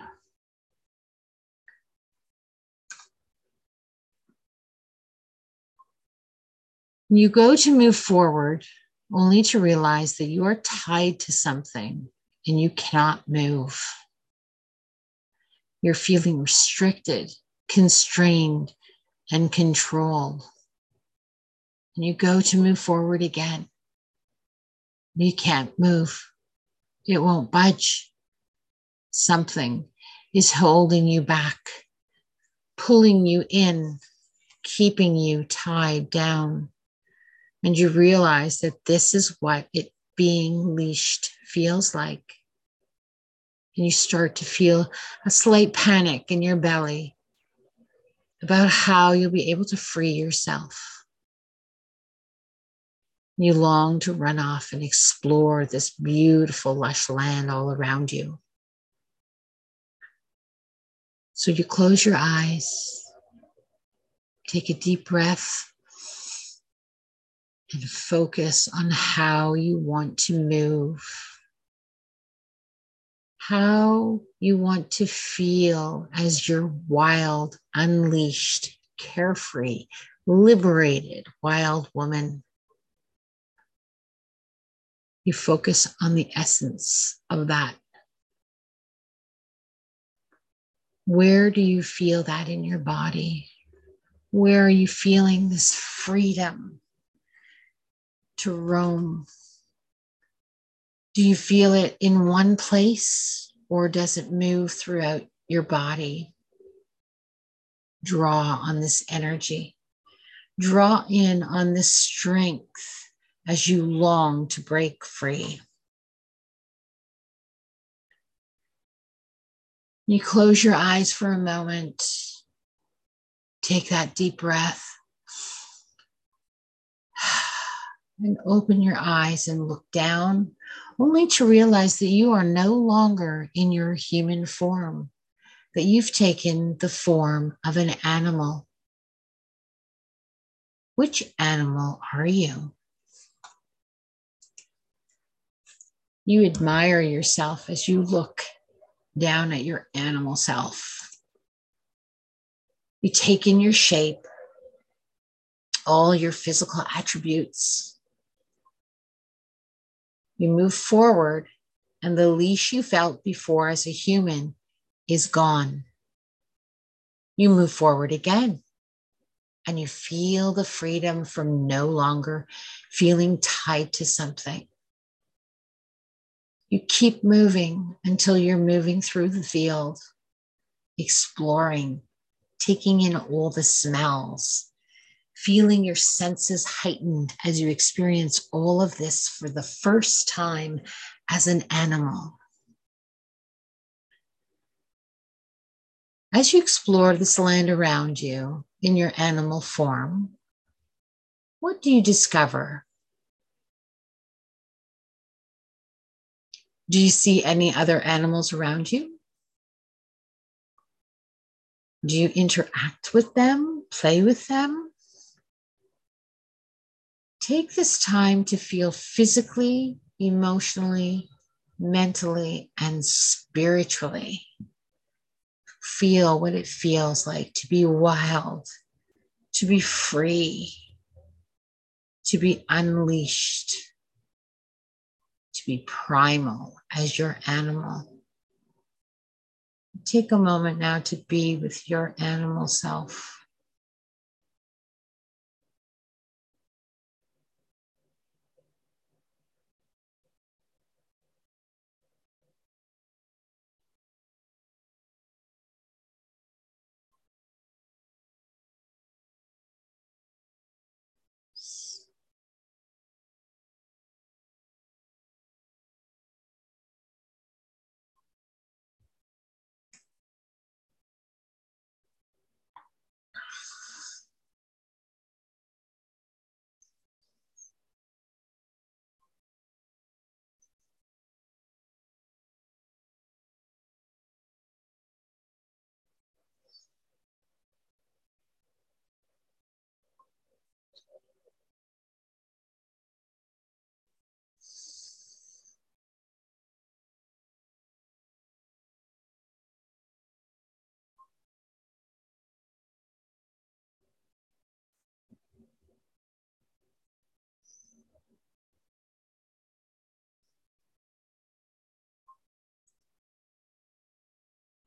You go to move forward only to realize that you are tied to something and you cannot move. You're feeling restricted, constrained, and controlled. And you go to move forward again. You can't move, it won't budge. Something is holding you back, pulling you in, keeping you tied down and you realize that this is what it being leashed feels like. And you start to feel a slight panic in your belly about how you'll be able to free yourself. You long to run off and explore this beautiful, lush land all around you. So you close your eyes, take a deep breath and focus on how you want to move, how you want to feel as your wild, unleashed, carefree, liberated wild woman. You focus on the essence of that. Where do you feel that in your body? Where are you feeling this freedom? to roam? Do you feel it in one place or does it move throughout your body? Draw on this energy. Draw in on this strength as you long to break free. You close your eyes for a moment. Take that deep breath <sighs> and open your eyes and look down, only to realize that you are no longer in your human form, that you've taken the form of an animal. Which animal are you? You admire yourself as you look down at your animal self. You take in your shape all your physical attributes. You move forward, and the leash you felt before as a human is gone. You move forward again, and you feel the freedom from no longer feeling tied to something. You keep moving until you're moving through the field, exploring, taking in all the smells, feeling your senses heightened as you experience all of this for the first time as an animal. As you explore this land around you in your animal form, what do you discover? Do you see any other animals around you? Do you interact with them, play with them? Take this time to feel physically, emotionally, mentally, and spiritually. Feel what it feels like to be wild, to be free, to be unleashed to be primal as your animal. Take a moment now to be with your animal self.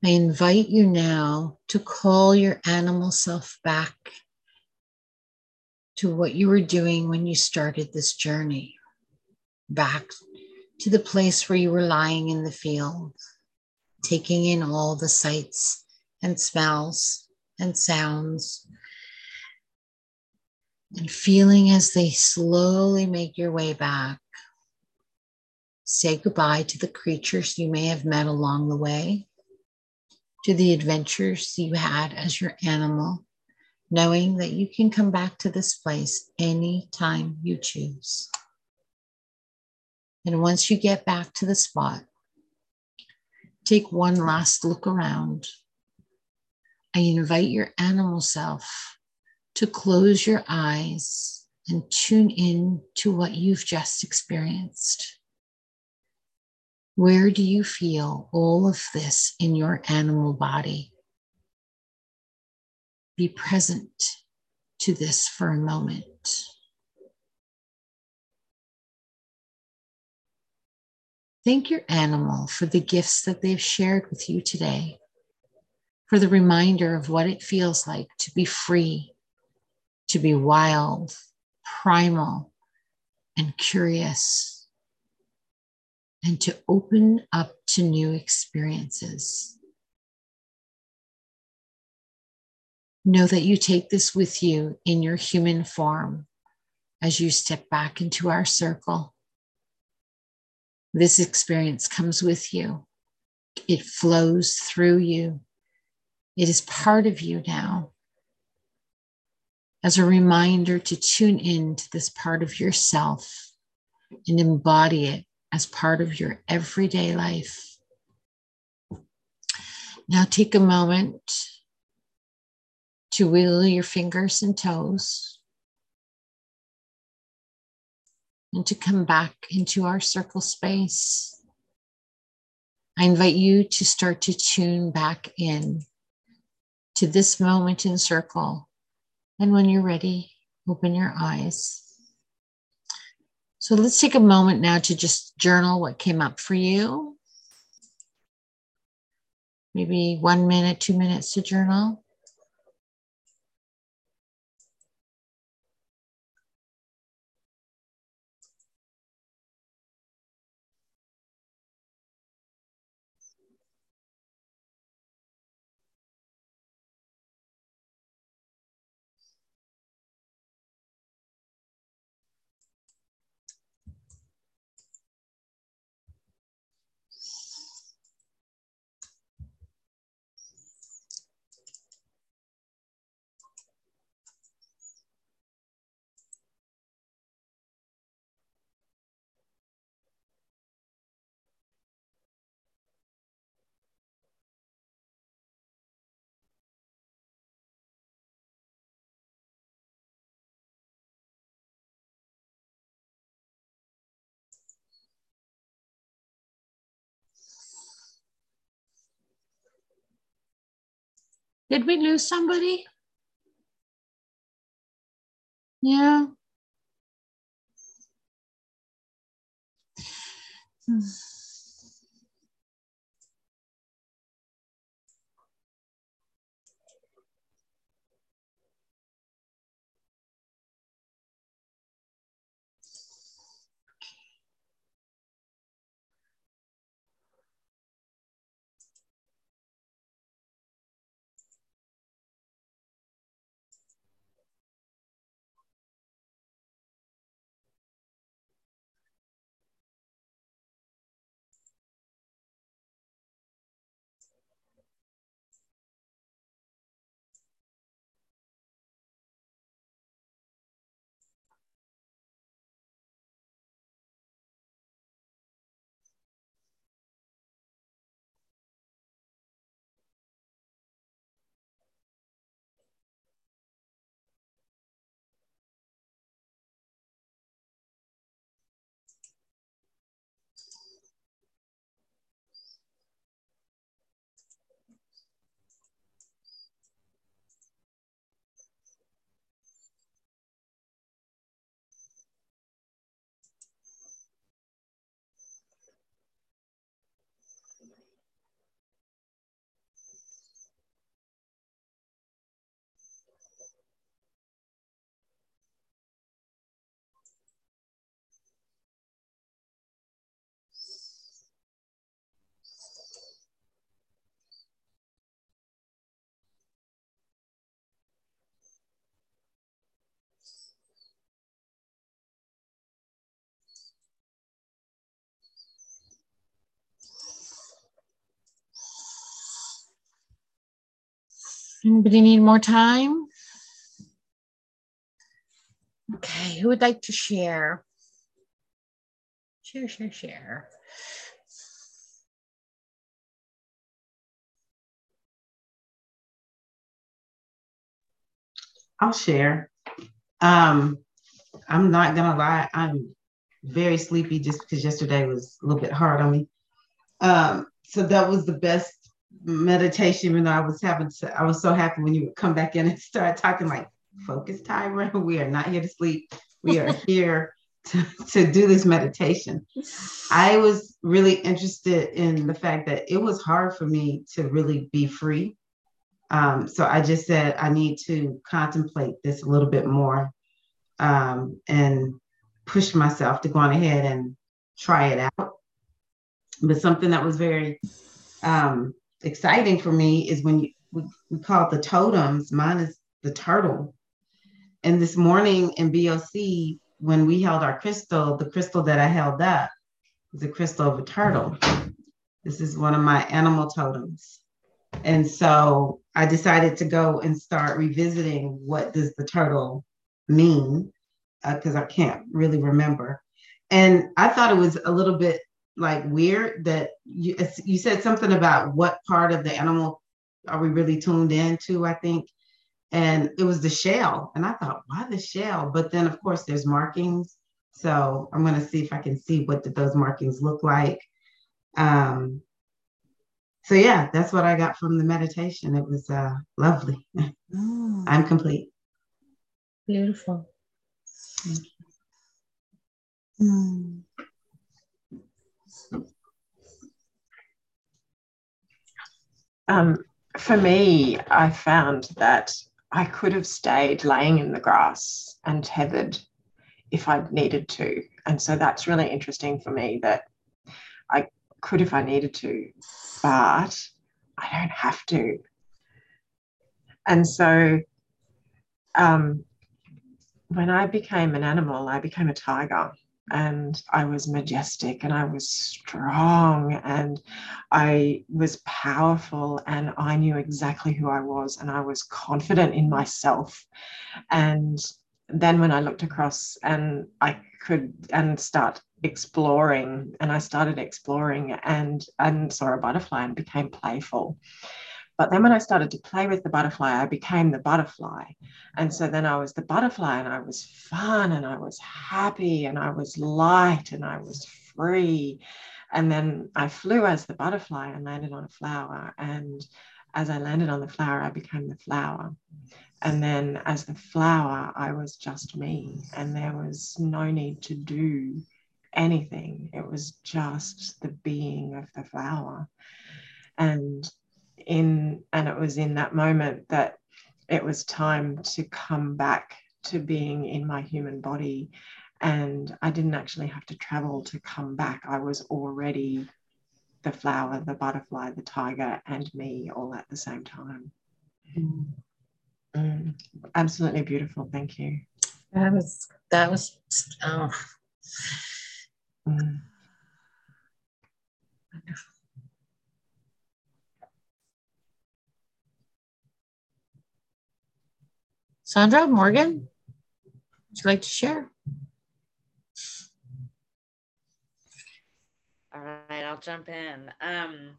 I invite you now to call your animal self back to what you were doing when you started this journey, back to the place where you were lying in the field, taking in all the sights and smells and sounds, and feeling as they slowly make your way back. Say goodbye to the creatures you may have met along the way to the adventures you had as your animal, knowing that you can come back to this place anytime you choose. And once you get back to the spot, take one last look around. I invite your animal self to close your eyes and tune in to what you've just experienced. Where do you feel all of this in your animal body? Be present to this for a moment. Thank your animal for the gifts that they've shared with you today, for the reminder of what it feels like to be free, to be wild, primal, and curious and to open up to new experiences. Know that you take this with you in your human form as you step back into our circle. This experience comes with you, it flows through you, it is part of you now. As a reminder to tune in to this part of yourself and embody it as part of your everyday life. Now take a moment to wiggle your fingers and toes and to come back into our circle space. I invite you to start to tune back in to this moment in circle. And when you're ready, Open your eyes. So let's take a moment now to just journal what came up for you. Maybe one minute, two minutes to journal. Did we lose somebody? Yeah. Hmm. Anybody need more time? Okay, who would like to share? Share, share, share. I'll share. Um, I'm not gonna lie, I'm very sleepy just because yesterday was a little bit hard on me. Um, so that was the best meditation, even though I was having, to, I was so happy when you would come back in and start talking like, focus, Tyra. <laughs> We are not here to sleep. We are <laughs> here to, to do this meditation. I was really interested in the fact that it was hard for me to really be free. Um, so I just said, I need to contemplate this a little bit more um, and push myself to go on ahead and try it out. But something that was very um, exciting for me is when you, we, we call it the totems. Mine is the turtle. And this morning in BOC, when we held our crystal, the crystal that I held up is a crystal of a turtle. This is one of my animal totems. And so I decided to go and start revisiting what does the turtle mean because uh, I can't really remember. And I thought it was a little bit like weird that you you said something about what part of the animal are we really tuned into i think. And it was the shell. And i thought why the shell? But then of course there's markings. So i'm going to see if i can see what did those markings look like. Um so yeah that's what i got from the meditation. It was uh lovely. Mm. i'm complete. Beautiful. Thank Hmm. Um, for me, I found that I could have stayed laying in the grass and tethered if I'd needed to. And so that's really interesting for me that I could if I needed to, but I don't have to. And so um, when I became an animal, I became a tiger and I was majestic and I was strong and I was powerful and I knew exactly who I was and I was confident in myself. And then when I looked across and I could and start exploring and I started exploring and and saw a butterfly and became playful. But then when I started to play with the butterfly, I became the butterfly. And so then I was the butterfly and I was fun and I was happy and I was light and I was free. And then I flew as the butterfly and landed on a flower. And as I landed on the flower, I became the flower. And then as the flower, I was just me. And there was no need to do anything. It was just the being of the flower. And in and it was in that moment that it was time to come back to being in my human body and i didn't actually have to travel to come back i was already the flower the butterfly the tiger and me all at the same time mm. Mm. absolutely beautiful thank you that was that was oh. Mm. wonderful Sandra, Morgan, would you like to share? All right, I'll jump in. Um,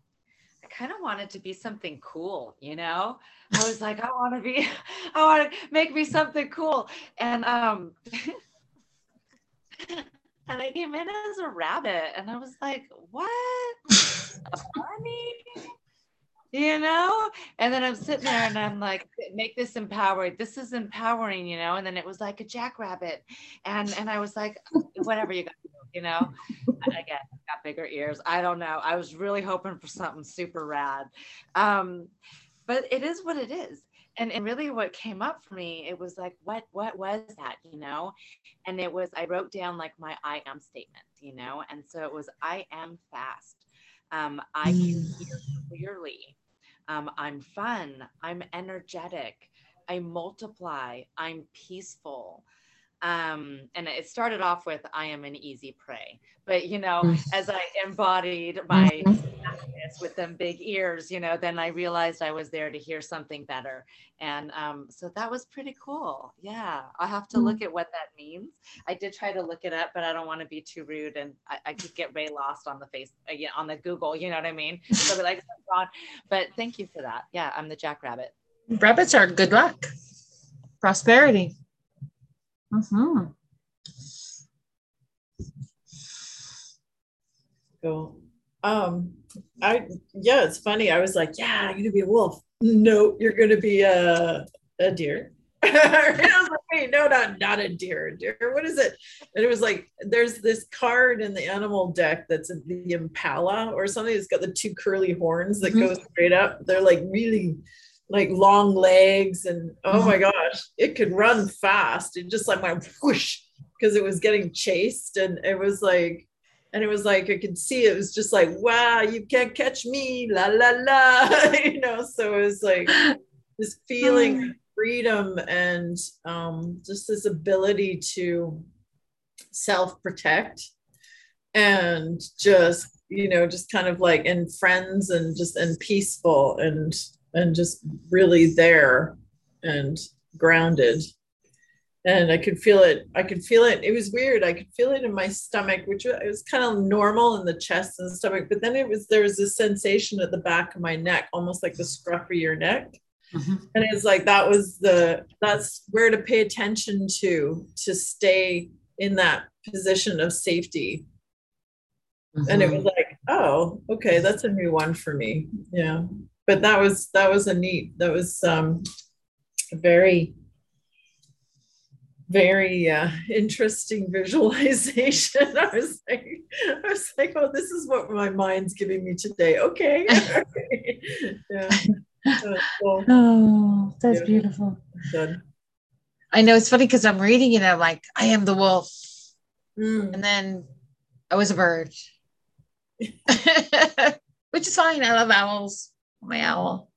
I kind of wanted to be something cool, you know? I was like, I want to be, <laughs> I want to make me something cool. And um <laughs> and I came in as a rabbit and I was like, what? A bunny? You know? And then i'm sitting there and i'm like make this empowered this is empowering you know? And then it was like a jackrabbit. And and i was like whatever you got you know? Again got bigger ears. I don't know. I was really hoping for something super rad. Um but it is what it is. And, and really what came up for me it was like what what was that? you know? And it was i wrote down like my i am statement you know? And so it was i am fast. Um, I can mm. hear clearly. Um, I'm fun. I'm energetic. I multiply. I'm peaceful. Um, and it started off with I am an easy prey. But you know, as I embodied my mm-hmm. with them big ears, you know, then I realized I was there to hear something better. And um, so that was pretty cool. Yeah, i have to look mm. at what that means. I did try to look it up, but I don't want to be too rude and I, I could get way lost on the face uh, on the Google, you know what I mean? <laughs> So be like, but thank you for that. Yeah, I'm the jackrabbit. Rabbits are good luck, prosperity. Mm-hmm. Cool. Um, I yeah, it's funny. I was like, yeah, you're gonna be a wolf. No, you're gonna be a a deer. <laughs> I was like, wait, no, not not a deer. A deer. What is it? And it was like, there's this card in the animal deck that's the impala or something. It's got the two curly horns that mm-hmm. go straight up. They're like really like long legs and oh my mm-hmm. gosh, it could run fast. It just like went whoosh because it was getting chased and it was like and it was like I could see it was just like wow you can't catch me la la la <laughs> you know so it was like <gasps> this feeling of mm. freedom and um, just this ability to self protect and just you know just kind of like in friends and just and peaceful and and just really there and grounded and I could feel it. I could feel it. It was weird. I could feel it in my stomach, which it was kind of normal in the chest and the stomach. But then it was there was this sensation at the back of my neck, almost like the scruff of your neck. Mm-hmm. And it's like that was the that's where to pay attention to to stay in that position of safety. Mm-hmm. And it was like, oh, okay, that's a new one for me. Yeah. But that was that was a neat, that was um very very uh, interesting visualization. <laughs> I was like, I was like, oh, this is what my mind's giving me today. Okay. <laughs> yeah. Uh, <laughs> well, oh, that's yeah. beautiful. Done. I know it's funny because I'm reading it. I'm like, I am the wolf, mm. and then I was a bird, which is fine. I love owls. Owl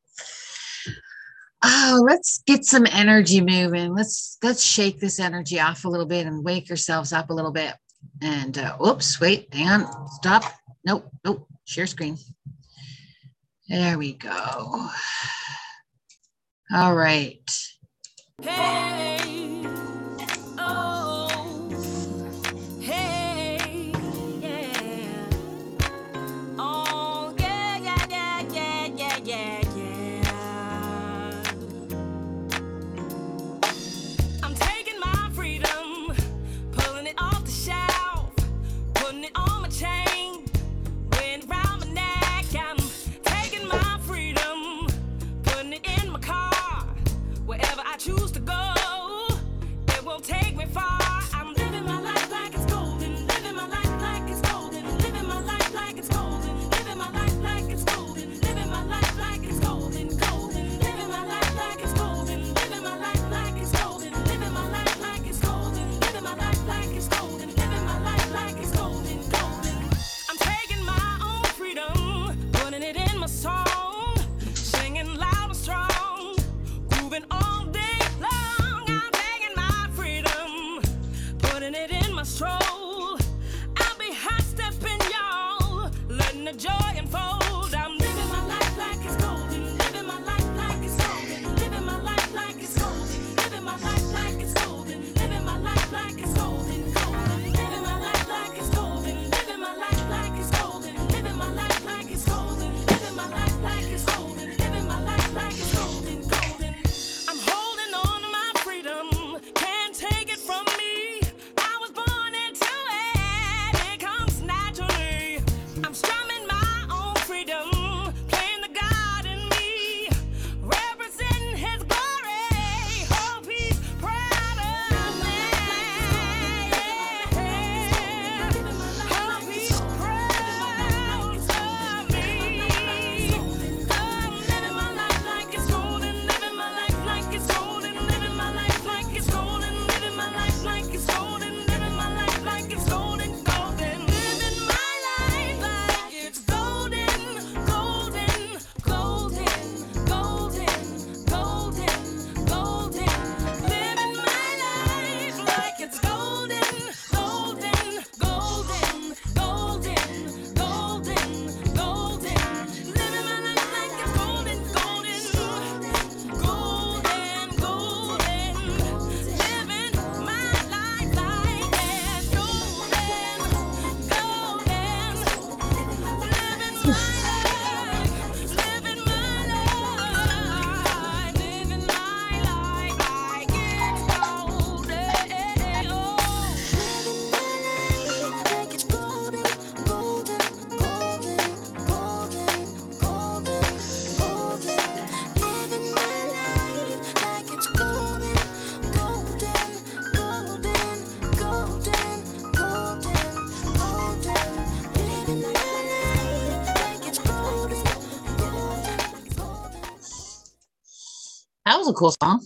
oh let's get some energy moving. Let's let's shake this energy off a little bit and wake ourselves up a little bit. And uh, oops wait hang on stop. Nope nope share screen. There we go. All right. Hey. Was a cool song.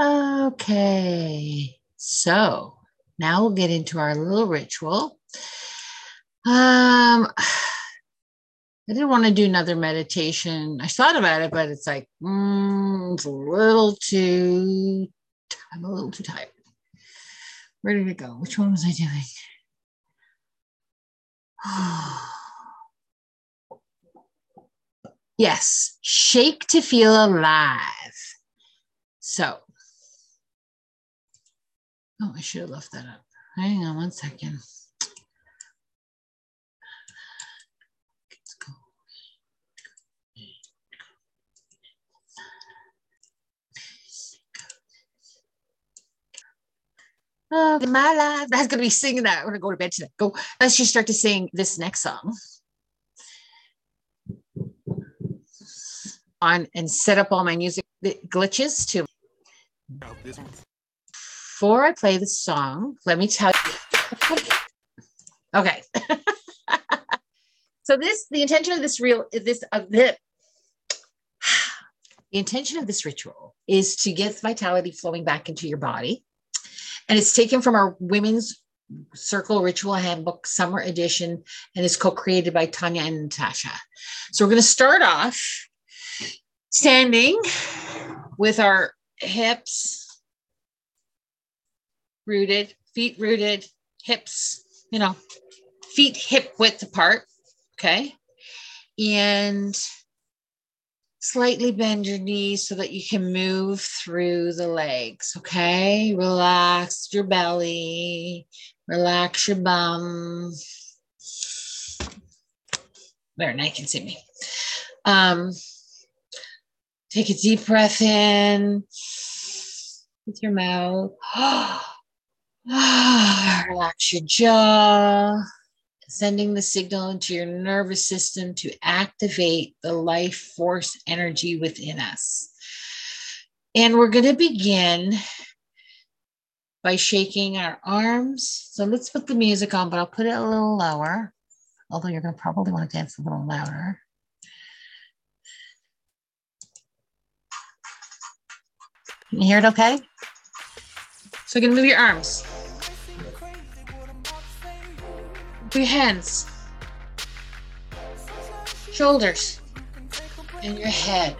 <laughs> okay, so now we'll get into our little ritual. Um, I didn't want to do another meditation. I thought about it, but it's like mm, it's a little too. I'm a little too tired. Where did it go? Which one was I doing? <sighs> Yes, shake to feel alive. So, oh, I should have left that up. Hang on one second. Oh, my life. That's gonna be singing that. We're gonna go to bed tonight. Go. Let's just start to sing this next song. On and set up all my music glitches to. Before I play the song, let me tell you. Okay. <laughs> so this, the intention of this real, this of the, <sighs> the intention of this ritual is to get vitality flowing back into your body, and it's taken from our women's Circle Ritual Handbook Summer Edition and is co created by Tanya and Natasha. So we're going to start off standing with our hips rooted, feet rooted, hips, you know, feet hip width apart. Okay. And slightly bend your knees so that you can move through the legs. Okay. Relax your belly, Relax your bum. There, now you can see me. Um, take a deep breath in with your mouth. <sighs> Relax your jaw, sending the signal into your nervous system to activate the life force energy within us. And we're going to begin by shaking our arms. So let's put the music on, but I'll put it a little lower, although you're going to probably want to dance a little louder. Can you hear it okay? So going to move your arms. your hands, shoulders, and your head.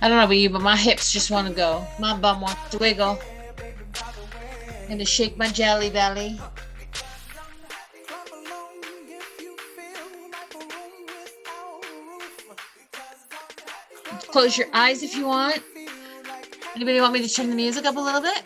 I don't know about you, but my hips just want to go. My bum wants to wiggle. And to shake my jelly belly. Close your eyes if you want. Anybody want me to turn the music up a little bit?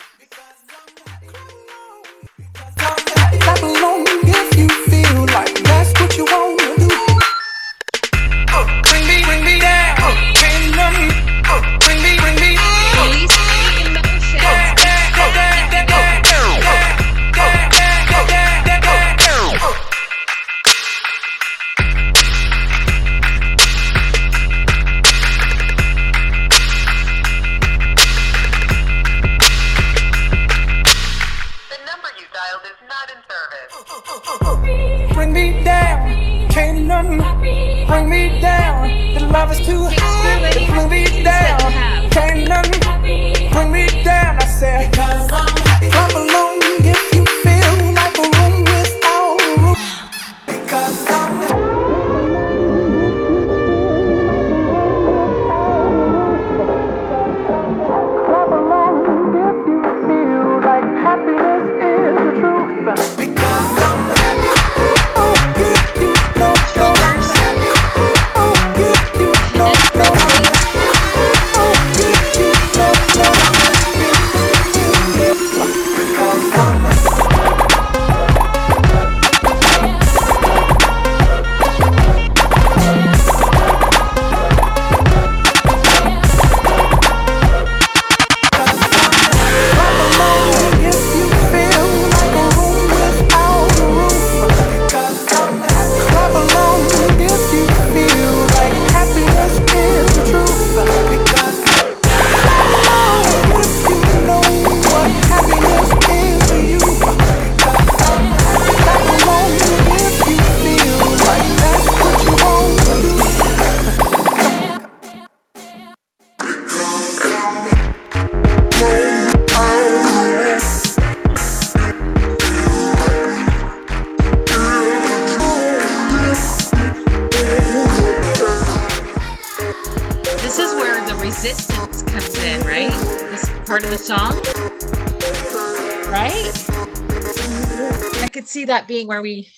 That being where we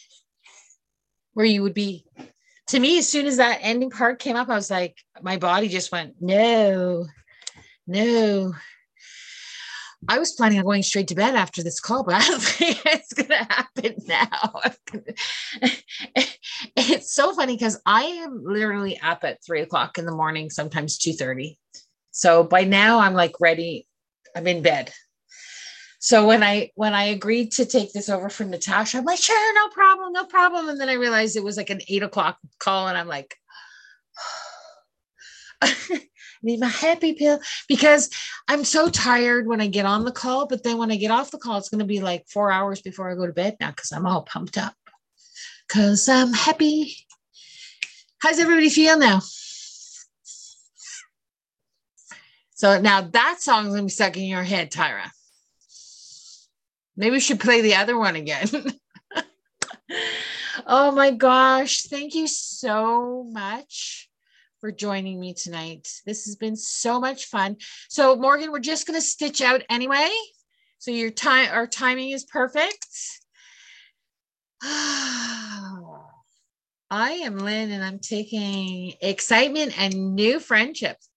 where you would be. To me as soon as that ending part came up i was like my body just went no no. I was planning on going straight to bed after this call but i don't <laughs> think it's gonna happen now. <laughs> It's so funny because i am literally up at three o'clock in the morning sometimes 2 30 so by now i'm like ready i'm in bed So when I when I agreed to take this over from Natasha, I'm like, sure, no problem, no problem. And then I realized it was like an eight o'clock call, and I'm like, I <sighs> need my happy pill because I'm so tired when I get on the call. But then when I get off the call, it's going to be like four hours before I go to bed now because I'm all pumped up because I'm happy. How's everybody feel now? So now that song's gonna be stuck in your head, Tyra. Maybe we should play the other one again. <laughs> oh my gosh. Thank you so much for joining me tonight. This has been so much fun. So, Morgan, we're just going to stitch out anyway. So, your time, our timing is perfect. <sighs> I am Lynn, and I'm taking excitement and new friendships.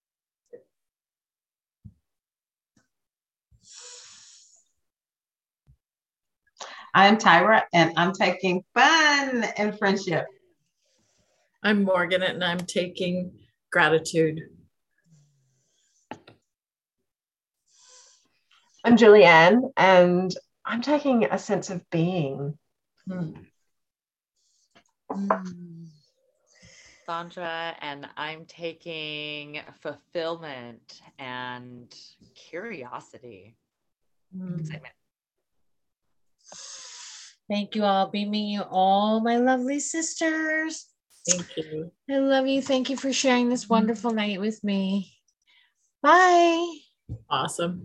I'm Tyra, and I'm taking fun and friendship. I'm Morgan, and I'm taking gratitude. I'm Julianne, and I'm taking a sense of being. Hmm. Sandra, and I'm taking fulfillment and curiosity. Hmm. Excitement. Thank you all. Beaming you all my lovely sisters. Thank you. I love you. Thank you for sharing this wonderful night with me. Bye. Awesome.